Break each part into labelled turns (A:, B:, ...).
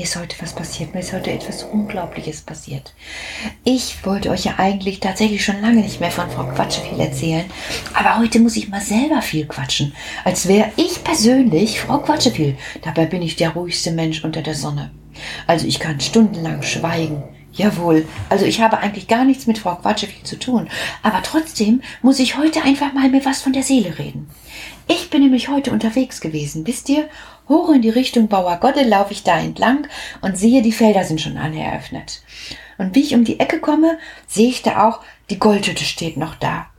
A: mir ist heute was passiert. Mir ist heute etwas Unglaubliches passiert. Ich wollte euch ja eigentlich tatsächlich schon lange nicht mehr von Frau Quatsche viel erzählen. Aber heute muss ich mal selber viel quatschen. Als wäre ich persönlich Frau Quatscheviel. Dabei bin ich der ruhigste Mensch unter der Sonne. Also ich kann stundenlang schweigen. Jawohl, also ich habe eigentlich gar nichts mit Frau Quatscheviel zu tun. Aber trotzdem muss ich heute einfach mal mir was von der Seele reden. Ich bin nämlich heute unterwegs gewesen, wisst ihr? Hoch in die Richtung Bauergodde laufe ich da entlang und sehe, die Felder sind schon alle eröffnet. Und wie ich um die Ecke komme, sehe ich da auch, die Goldhütte steht noch da.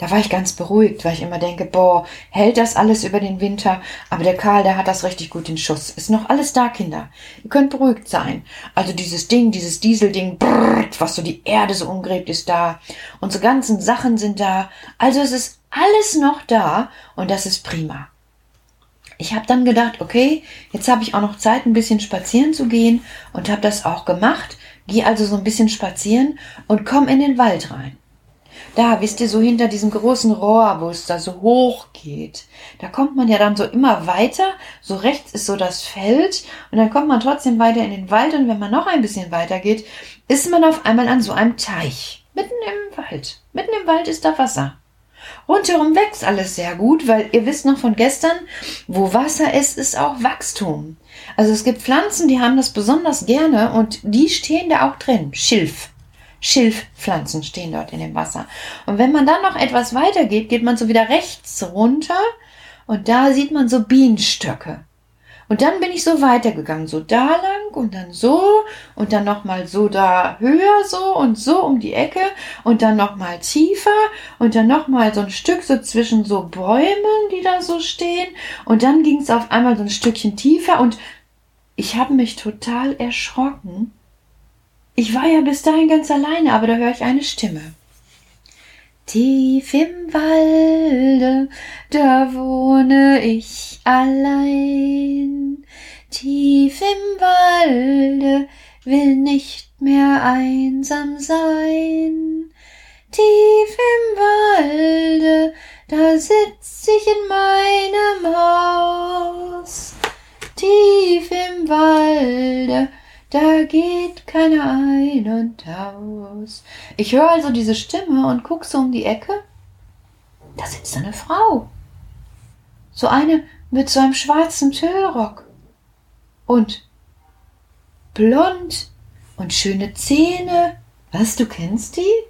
A: Da war ich ganz beruhigt, weil ich immer denke, boah, hält das alles über den Winter? Aber der Karl, der hat das richtig gut in Schuss. Ist noch alles da, Kinder. Ihr könnt beruhigt sein. Also dieses Ding, dieses Dieselding, brrrt, was so die Erde so umgräbt, ist da. Unsere ganzen Sachen sind da. Also es ist alles noch da und das ist prima. Ich habe dann gedacht, okay, jetzt habe ich auch noch Zeit, ein bisschen spazieren zu gehen und habe das auch gemacht. Gehe also so ein bisschen spazieren und komme in den Wald rein. Da, wisst ihr, so hinter diesem großen Rohr, wo es da so hoch geht, da kommt man ja dann so immer weiter. So rechts ist so das Feld und dann kommt man trotzdem weiter in den Wald und wenn man noch ein bisschen weiter geht, ist man auf einmal an so einem Teich. Mitten im Wald. Mitten im Wald ist da Wasser. Rundherum wächst alles sehr gut, weil ihr wisst noch von gestern, wo Wasser ist, ist auch Wachstum. Also es gibt Pflanzen, die haben das besonders gerne und die stehen da auch drin. Schilf. Schilfpflanzen stehen dort in dem Wasser. Und wenn man dann noch etwas weiter geht, geht man so wieder rechts runter und da sieht man so Bienenstöcke. Und dann bin ich so weitergegangen, so da lang und dann so und dann nochmal so da höher so und so um die Ecke und dann nochmal tiefer und dann nochmal so ein Stück so zwischen so Bäumen, die da so stehen und dann ging es auf einmal so ein Stückchen tiefer und ich habe mich total erschrocken. Ich war ja bis dahin ganz alleine, aber da höre ich eine Stimme. Tief im Walde, da wohne ich allein. Tief im Walde will nicht mehr einsam sein. Tief im Walde, da sitz ich in meinem Haus. Tief im Walde, da geht keiner ein und aus. Ich höre also diese Stimme und guck so um die Ecke. Da sitzt eine Frau. So eine mit so einem schwarzen Tüllrock. Und blond und schöne Zähne. Was, du kennst die?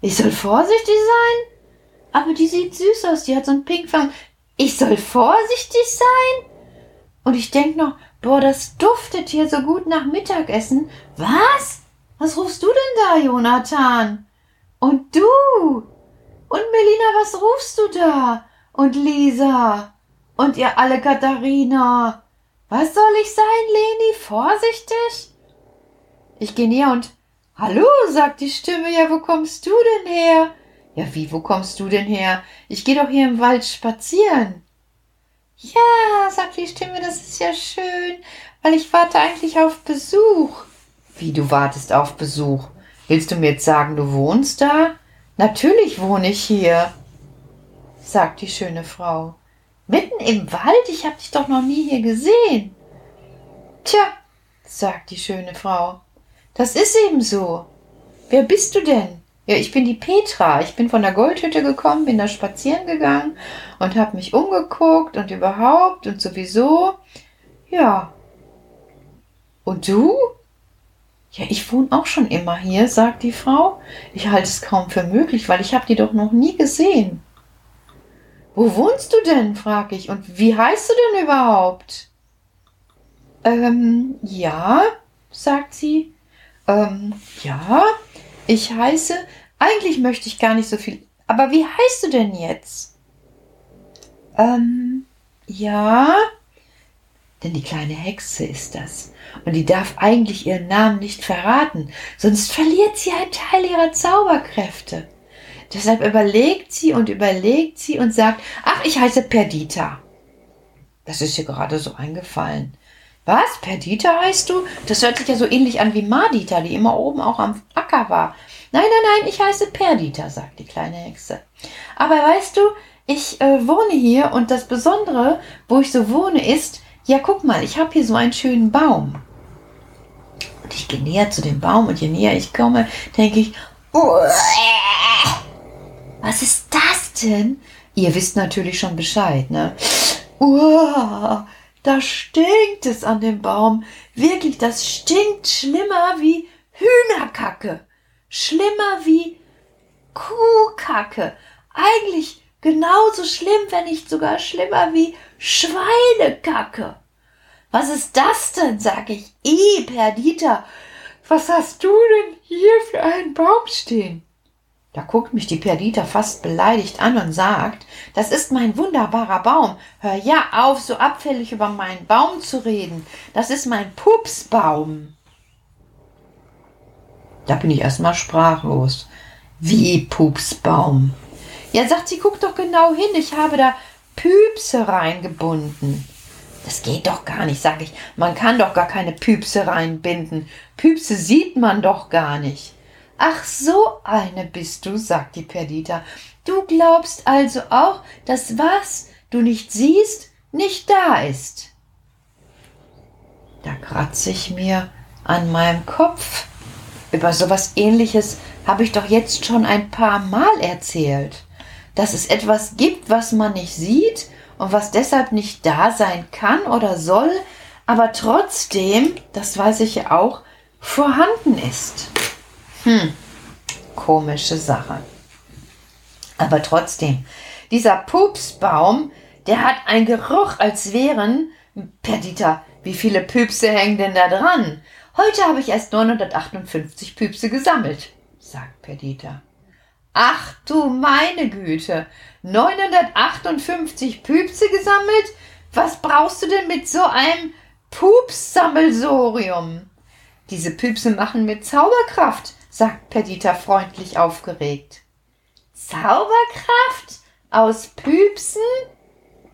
A: Ich soll vorsichtig sein? Aber die sieht süß aus, die hat so einen Pinkfang. Ich soll vorsichtig sein? Und ich denk noch, Boah, das duftet hier so gut nach Mittagessen. Was? Was rufst du denn da, Jonathan? Und du? Und Melina, was rufst du da? Und Lisa? Und ihr alle Katharina? Was soll ich sein, Leni? Vorsichtig? Ich gehe näher und Hallo, sagt die Stimme. Ja, wo kommst du denn her? Ja, wie, wo kommst du denn her? Ich gehe doch hier im Wald spazieren. Ja, sagt die Stimme, das ist ja schön, weil ich warte eigentlich auf Besuch. Wie, du wartest auf Besuch? Willst du mir jetzt sagen, du wohnst da? Natürlich wohne ich hier, sagt die schöne Frau. Mitten im Wald? Ich hab dich doch noch nie hier gesehen. Tja, sagt die schöne Frau, das ist eben so. Wer bist du denn? Ja, ich bin die Petra. Ich bin von der Goldhütte gekommen, bin da spazieren gegangen und habe mich umgeguckt und überhaupt und sowieso. Ja. Und du? Ja, ich wohne auch schon immer hier, sagt die Frau. Ich halte es kaum für möglich, weil ich habe die doch noch nie gesehen. Wo wohnst du denn? frag ich. Und wie heißt du denn überhaupt? Ähm, ja, sagt sie. Ähm, ja, ich heiße, eigentlich möchte ich gar nicht so viel, aber wie heißt du denn jetzt? Ähm, ja, denn die kleine Hexe ist das. Und die darf eigentlich ihren Namen nicht verraten, sonst verliert sie einen Teil ihrer Zauberkräfte. Deshalb überlegt sie und überlegt sie und sagt, ach, ich heiße Perdita. Das ist ihr gerade so eingefallen. Was? Perdita heißt du? Das hört sich ja so ähnlich an wie Madita, die immer oben auch am Acker war. Nein, nein, nein, ich heiße Perdita, sagt die kleine Hexe. Aber weißt du, ich äh, wohne hier und das Besondere, wo ich so wohne, ist, ja, guck mal, ich habe hier so einen schönen Baum. Und ich gehe näher zu dem Baum und je näher ich komme, denke ich, was ist das denn? Ihr wisst natürlich schon Bescheid, ne? Uah, da stinkt es an dem Baum. Wirklich, das stinkt schlimmer wie Hühnerkacke. Schlimmer wie Kuhkacke. Eigentlich genauso schlimm, wenn nicht sogar schlimmer wie Schweinekacke. Was ist das denn, sag ich. Eh, Perdita, was hast du denn hier für einen Baum stehen? Da guckt mich die Perdita fast beleidigt an und sagt, das ist mein wunderbarer Baum. Hör ja auf, so abfällig über meinen Baum zu reden. Das ist mein Pupsbaum. Da bin ich erstmal sprachlos. Wie Pupsbaum? Ja, sagt sie, guck doch genau hin, ich habe da Püpse reingebunden. Das geht doch gar nicht, sag ich. Man kann doch gar keine Püpse reinbinden. Püpse sieht man doch gar nicht. Ach, so eine bist du, sagt die Perdita. Du glaubst also auch, dass was du nicht siehst, nicht da ist. Da kratze ich mir an meinem Kopf. Über sowas ähnliches habe ich doch jetzt schon ein paar Mal erzählt. Dass es etwas gibt, was man nicht sieht und was deshalb nicht da sein kann oder soll, aber trotzdem, das weiß ich ja auch, vorhanden ist. Hm, komische Sache. Aber trotzdem, dieser Pupsbaum, der hat einen Geruch, als wären, Perdita, wie viele Püpse hängen denn da dran? Heute habe ich erst 958 Püpse gesammelt, sagt Perdita. Ach du meine Güte, 958 Püpse gesammelt? Was brauchst du denn mit so einem Pupssammelsorium? Diese Püpse machen mit Zauberkraft, sagt Perdita freundlich aufgeregt. Zauberkraft? Aus Püpsen?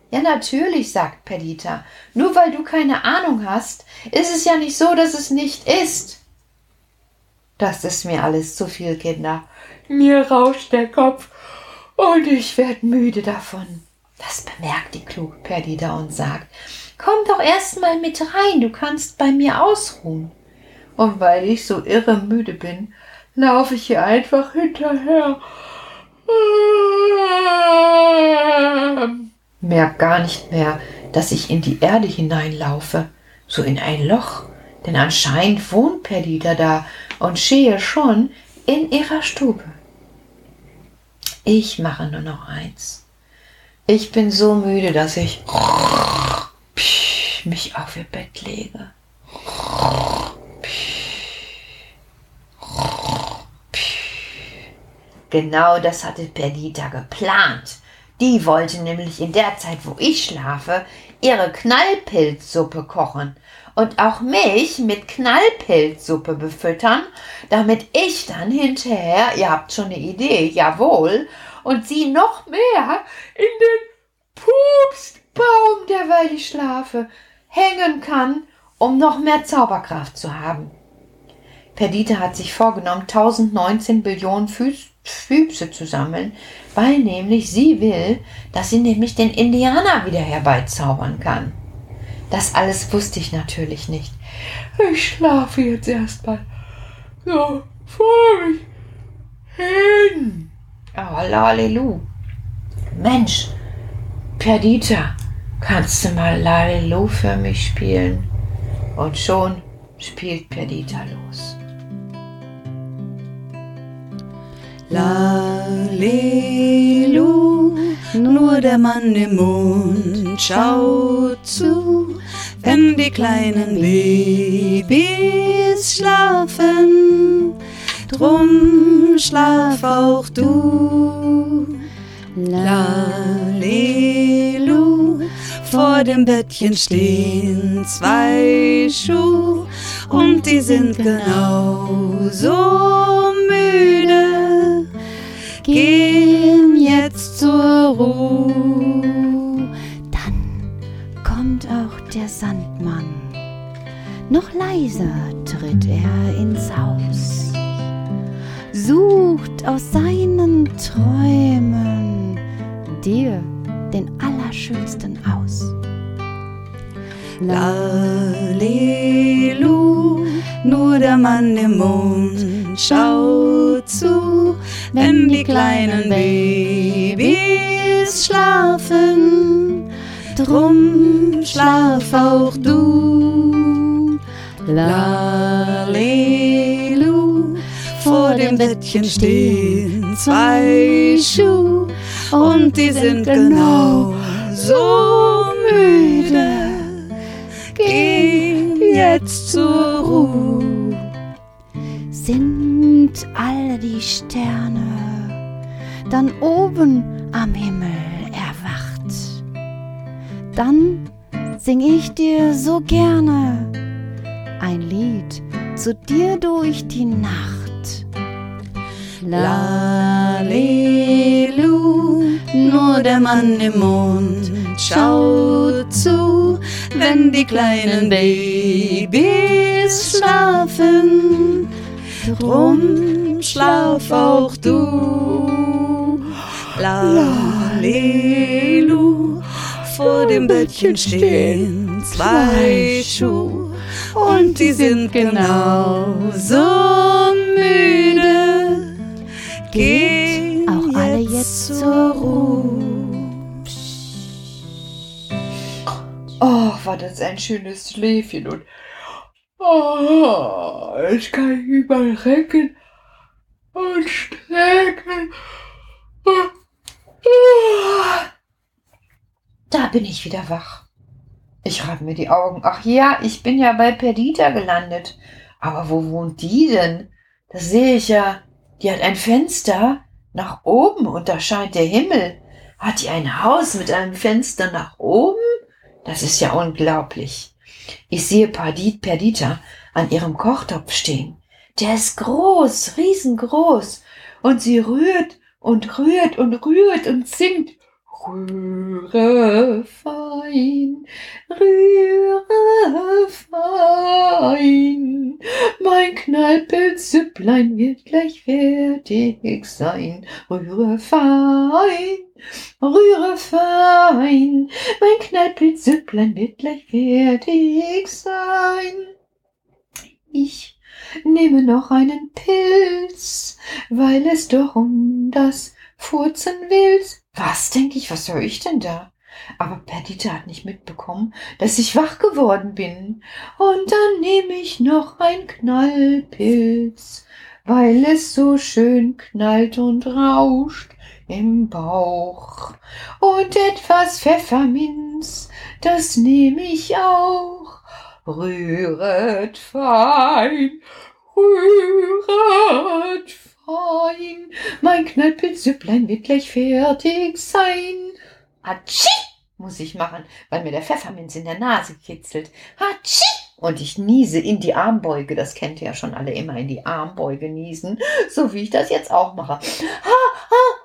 A: Ja, natürlich, sagt Perdita. Nur weil du keine Ahnung hast, ist es ja nicht so, dass es nicht ist. Das ist mir alles zu viel, Kinder. Mir rauscht der Kopf und ich werd müde davon. Das bemerkt die kluge Perdita und sagt, komm doch erst mal mit rein, du kannst bei mir ausruhen. Und weil ich so irre müde bin, laufe ich hier einfach hinterher. Merk gar nicht mehr, dass ich in die Erde hineinlaufe, so in ein Loch, denn anscheinend wohnt Perdita da und stehe schon in ihrer Stube. Ich mache nur noch eins. Ich bin so müde, dass ich mich auf ihr Bett lege. Genau das hatte Perdita geplant. Die wollte nämlich in der Zeit, wo ich schlafe, ihre Knallpilzsuppe kochen und auch mich mit Knallpilzsuppe befüttern, damit ich dann hinterher, ihr habt schon eine Idee, jawohl, und sie noch mehr in den Pupsbaum, derweil ich schlafe, hängen kann, um noch mehr Zauberkraft zu haben. Perdita hat sich vorgenommen, 1019 Billionen Füße Füchse zu sammeln, weil nämlich sie will, dass sie nämlich den Indianer wieder herbeizaubern kann. Das alles wusste ich natürlich nicht. Ich schlafe jetzt erstmal so vor mich hin. Oh, Lalelu. Mensch, Perdita, kannst du mal Lalelu für mich spielen? Und schon spielt Perdita los.
B: Lalelu, nur der Mann im Mond schaut zu, wenn die kleinen Babys schlafen. Drum schlaf auch du. Lalelu, vor dem Bettchen stehen zwei Schuhe und die sind genauso müde gehen jetzt zur Ruhe.
C: Dann kommt auch der Sandmann. Noch leiser tritt er ins Haus, sucht aus seinen Träumen dir den allerschönsten aus.
B: Lalelu, nur der Mann im Mond schaut kleinen Babys schlafen. Drum schlaf auch du. Lalelu, vor dem Bettchen stehen zwei Schuhe und die sind genau so müde. Geh jetzt zur Ruhe.
C: Sind all die Sterne dann oben am Himmel erwacht? Dann sing ich dir so gerne ein Lied zu dir durch die Nacht.
B: Lalelu, nur der Mann im Mond schaut zu, wenn die kleinen Babys schlafen. Drum schlaf auch du. Lalelu, vor dem Bettchen stehen zwei Schuhe und die sind genau so müde. Geh
C: Auch alle jetzt zur Ruhe.
A: Oh, war das ein schönes Schläfchen und oh, kann ich mich mal recken und strecken. Da bin ich wieder wach. Ich reibe mir die Augen. Ach ja, ich bin ja bei Perdita gelandet. Aber wo wohnt die denn? Das sehe ich ja. Die hat ein Fenster nach oben und da scheint der Himmel. Hat die ein Haus mit einem Fenster nach oben? Das ist ja unglaublich. Ich sehe Perdit, Perdita an ihrem Kochtopf stehen. Der ist groß, riesengroß. Und sie rührt und rührt und rührt und singt. Rühre fein, rühre fein. Mein Knallpilzsüpplein wird gleich fertig sein. Rühre fein, rühre fein. Mein Knallpilzsüpplein wird gleich fertig sein. Ich nehme noch einen Pilz, weil es doch um das Furzen willst. Was, denke ich, was höre ich denn da? Aber Perdita hat nicht mitbekommen, dass ich wach geworden bin. Und dann nehme ich noch ein Knallpilz, weil es so schön knallt und rauscht im Bauch. Und etwas Pfefferminz, das nehme ich auch. Rühret fein, rühret fein. Mein Knallpilzsüpplein wird gleich fertig sein. Hatschi! muss ich machen, weil mir der Pfefferminz in der Nase kitzelt. Hatschi! Und ich niese in die Armbeuge. Das kennt ihr ja schon alle immer in die Armbeuge niesen. So wie ich das jetzt auch mache. Ha, ha!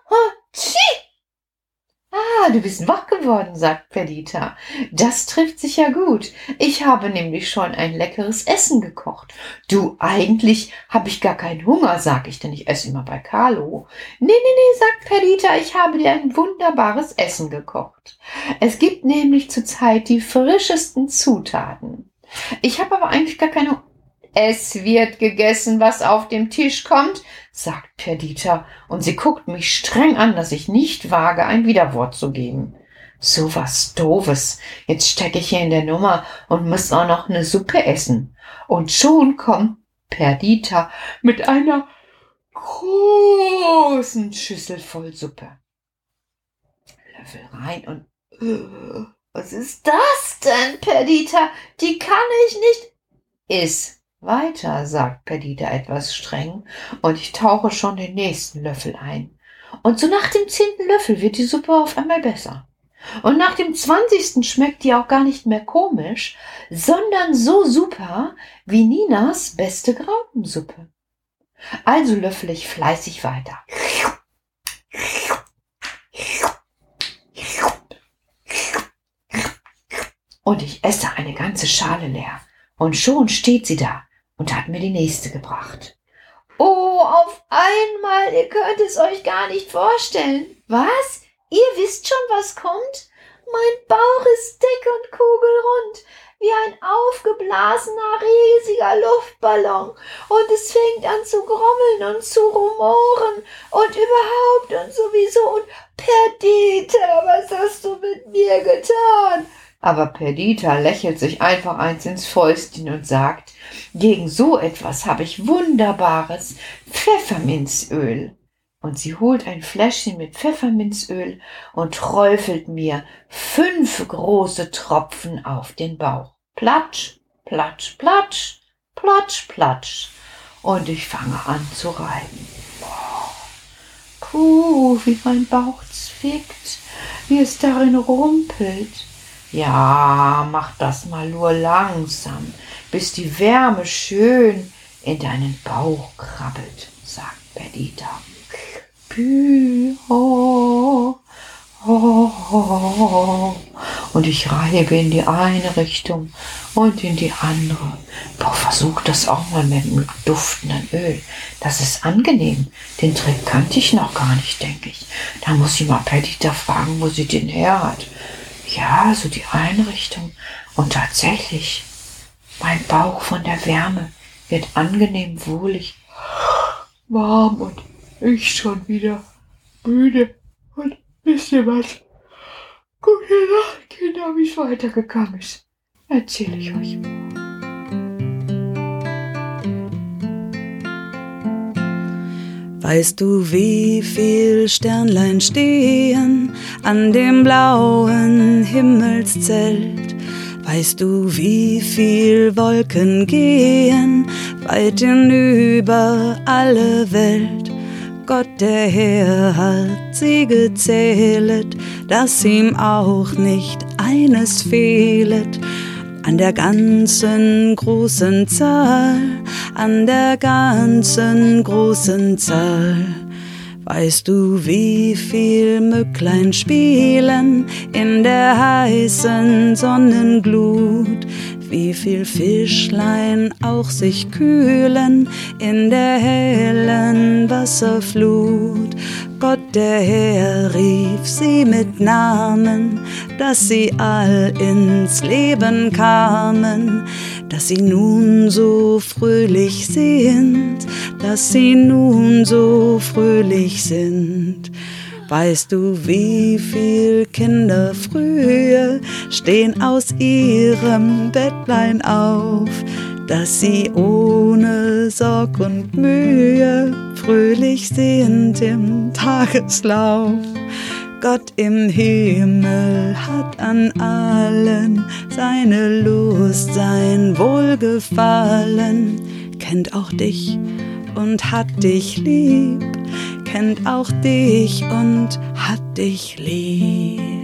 A: Ah, du bist wach geworden, sagt Perdita. Das trifft sich ja gut. Ich habe nämlich schon ein leckeres Essen gekocht. Du, eigentlich habe ich gar keinen Hunger, sag ich, denn ich esse immer bei Carlo. Nee, nee, nee, sagt Perdita, ich habe dir ein wunderbares Essen gekocht. Es gibt nämlich zurzeit die frischesten Zutaten. Ich habe aber eigentlich gar keine es wird gegessen, was auf dem Tisch kommt, sagt Perdita, und sie guckt mich streng an, dass ich nicht wage, ein Widerwort zu geben. So was Doofes. Jetzt stecke ich hier in der Nummer und muss auch noch eine Suppe essen. Und schon kommt Perdita mit einer großen Schüssel voll Suppe. Löffel rein und äh, was ist das denn, Perdita? Die kann ich nicht. Iss, weiter, sagt Perdita etwas streng, und ich tauche schon den nächsten Löffel ein. Und so nach dem zehnten Löffel wird die Suppe auf einmal besser. Und nach dem zwanzigsten schmeckt die auch gar nicht mehr komisch, sondern so super wie Ninas beste Graupensuppe. Also löffel ich fleißig weiter. Und ich esse eine ganze Schale leer. Und schon steht sie da, und hat mir die nächste gebracht. Oh, auf einmal, ihr könnt es euch gar nicht vorstellen. Was? Ihr wisst schon, was kommt? Mein Bauch ist dick und kugelrund, wie ein aufgeblasener riesiger Luftballon, und es fängt an zu grummeln und zu rumoren und überhaupt und sowieso und Perdita, was hast du mit mir getan? Aber Perdita lächelt sich einfach eins ins Fäustchen und sagt, gegen so etwas habe ich wunderbares Pfefferminzöl und sie holt ein Fläschchen mit Pfefferminzöl und träufelt mir fünf große Tropfen auf den Bauch. Platsch, platsch, platsch, platsch, platsch. Und ich fange an zu reiben. Puh, wie mein Bauch zwickt, wie es darin rumpelt. Ja, mach das mal nur langsam, bis die Wärme schön in deinen Bauch krabbelt, sagt Perdita. Und ich reibe in die eine Richtung und in die andere. Boah, versuch das auch mal mit, mit duftendem Öl. Das ist angenehm. Den Trick kannte ich noch gar nicht, denke ich. Da muss ich mal Perdita fragen, wo sie den her hat. Ja, so die Einrichtung. Und tatsächlich, mein Bauch von der Wärme wird angenehm wohlig, warm und ich schon wieder müde. Und wisst ihr was? Gute Nacht, Kinder, wie es weitergegangen ist. Erzähle ich euch morgen.
B: Weißt du, wie viel Sternlein stehen an dem blauen Himmelszelt? Weißt du, wie viel Wolken gehen weit hinüber alle Welt? Gott der Herr hat sie gezählet, dass ihm auch nicht eines fehlet. An der ganzen großen Zahl, an der ganzen großen Zahl. Weißt du, wie viel Mücklein spielen in der heißen Sonnenglut? wie viel Fischlein auch sich kühlen in der hellen Wasserflut. Gott der Herr rief sie mit Namen, dass sie all ins Leben kamen, dass sie nun so fröhlich sind, dass sie nun so fröhlich sind. Weißt du, wie viel Kinder früher stehen aus ihrem Bettlein auf, dass sie ohne Sorg und Mühe fröhlich sind im Tageslauf? Gott im Himmel hat an allen seine Lust, sein Wohlgefallen, kennt auch dich und hat dich lieb kennt auch dich und hat dich lieb.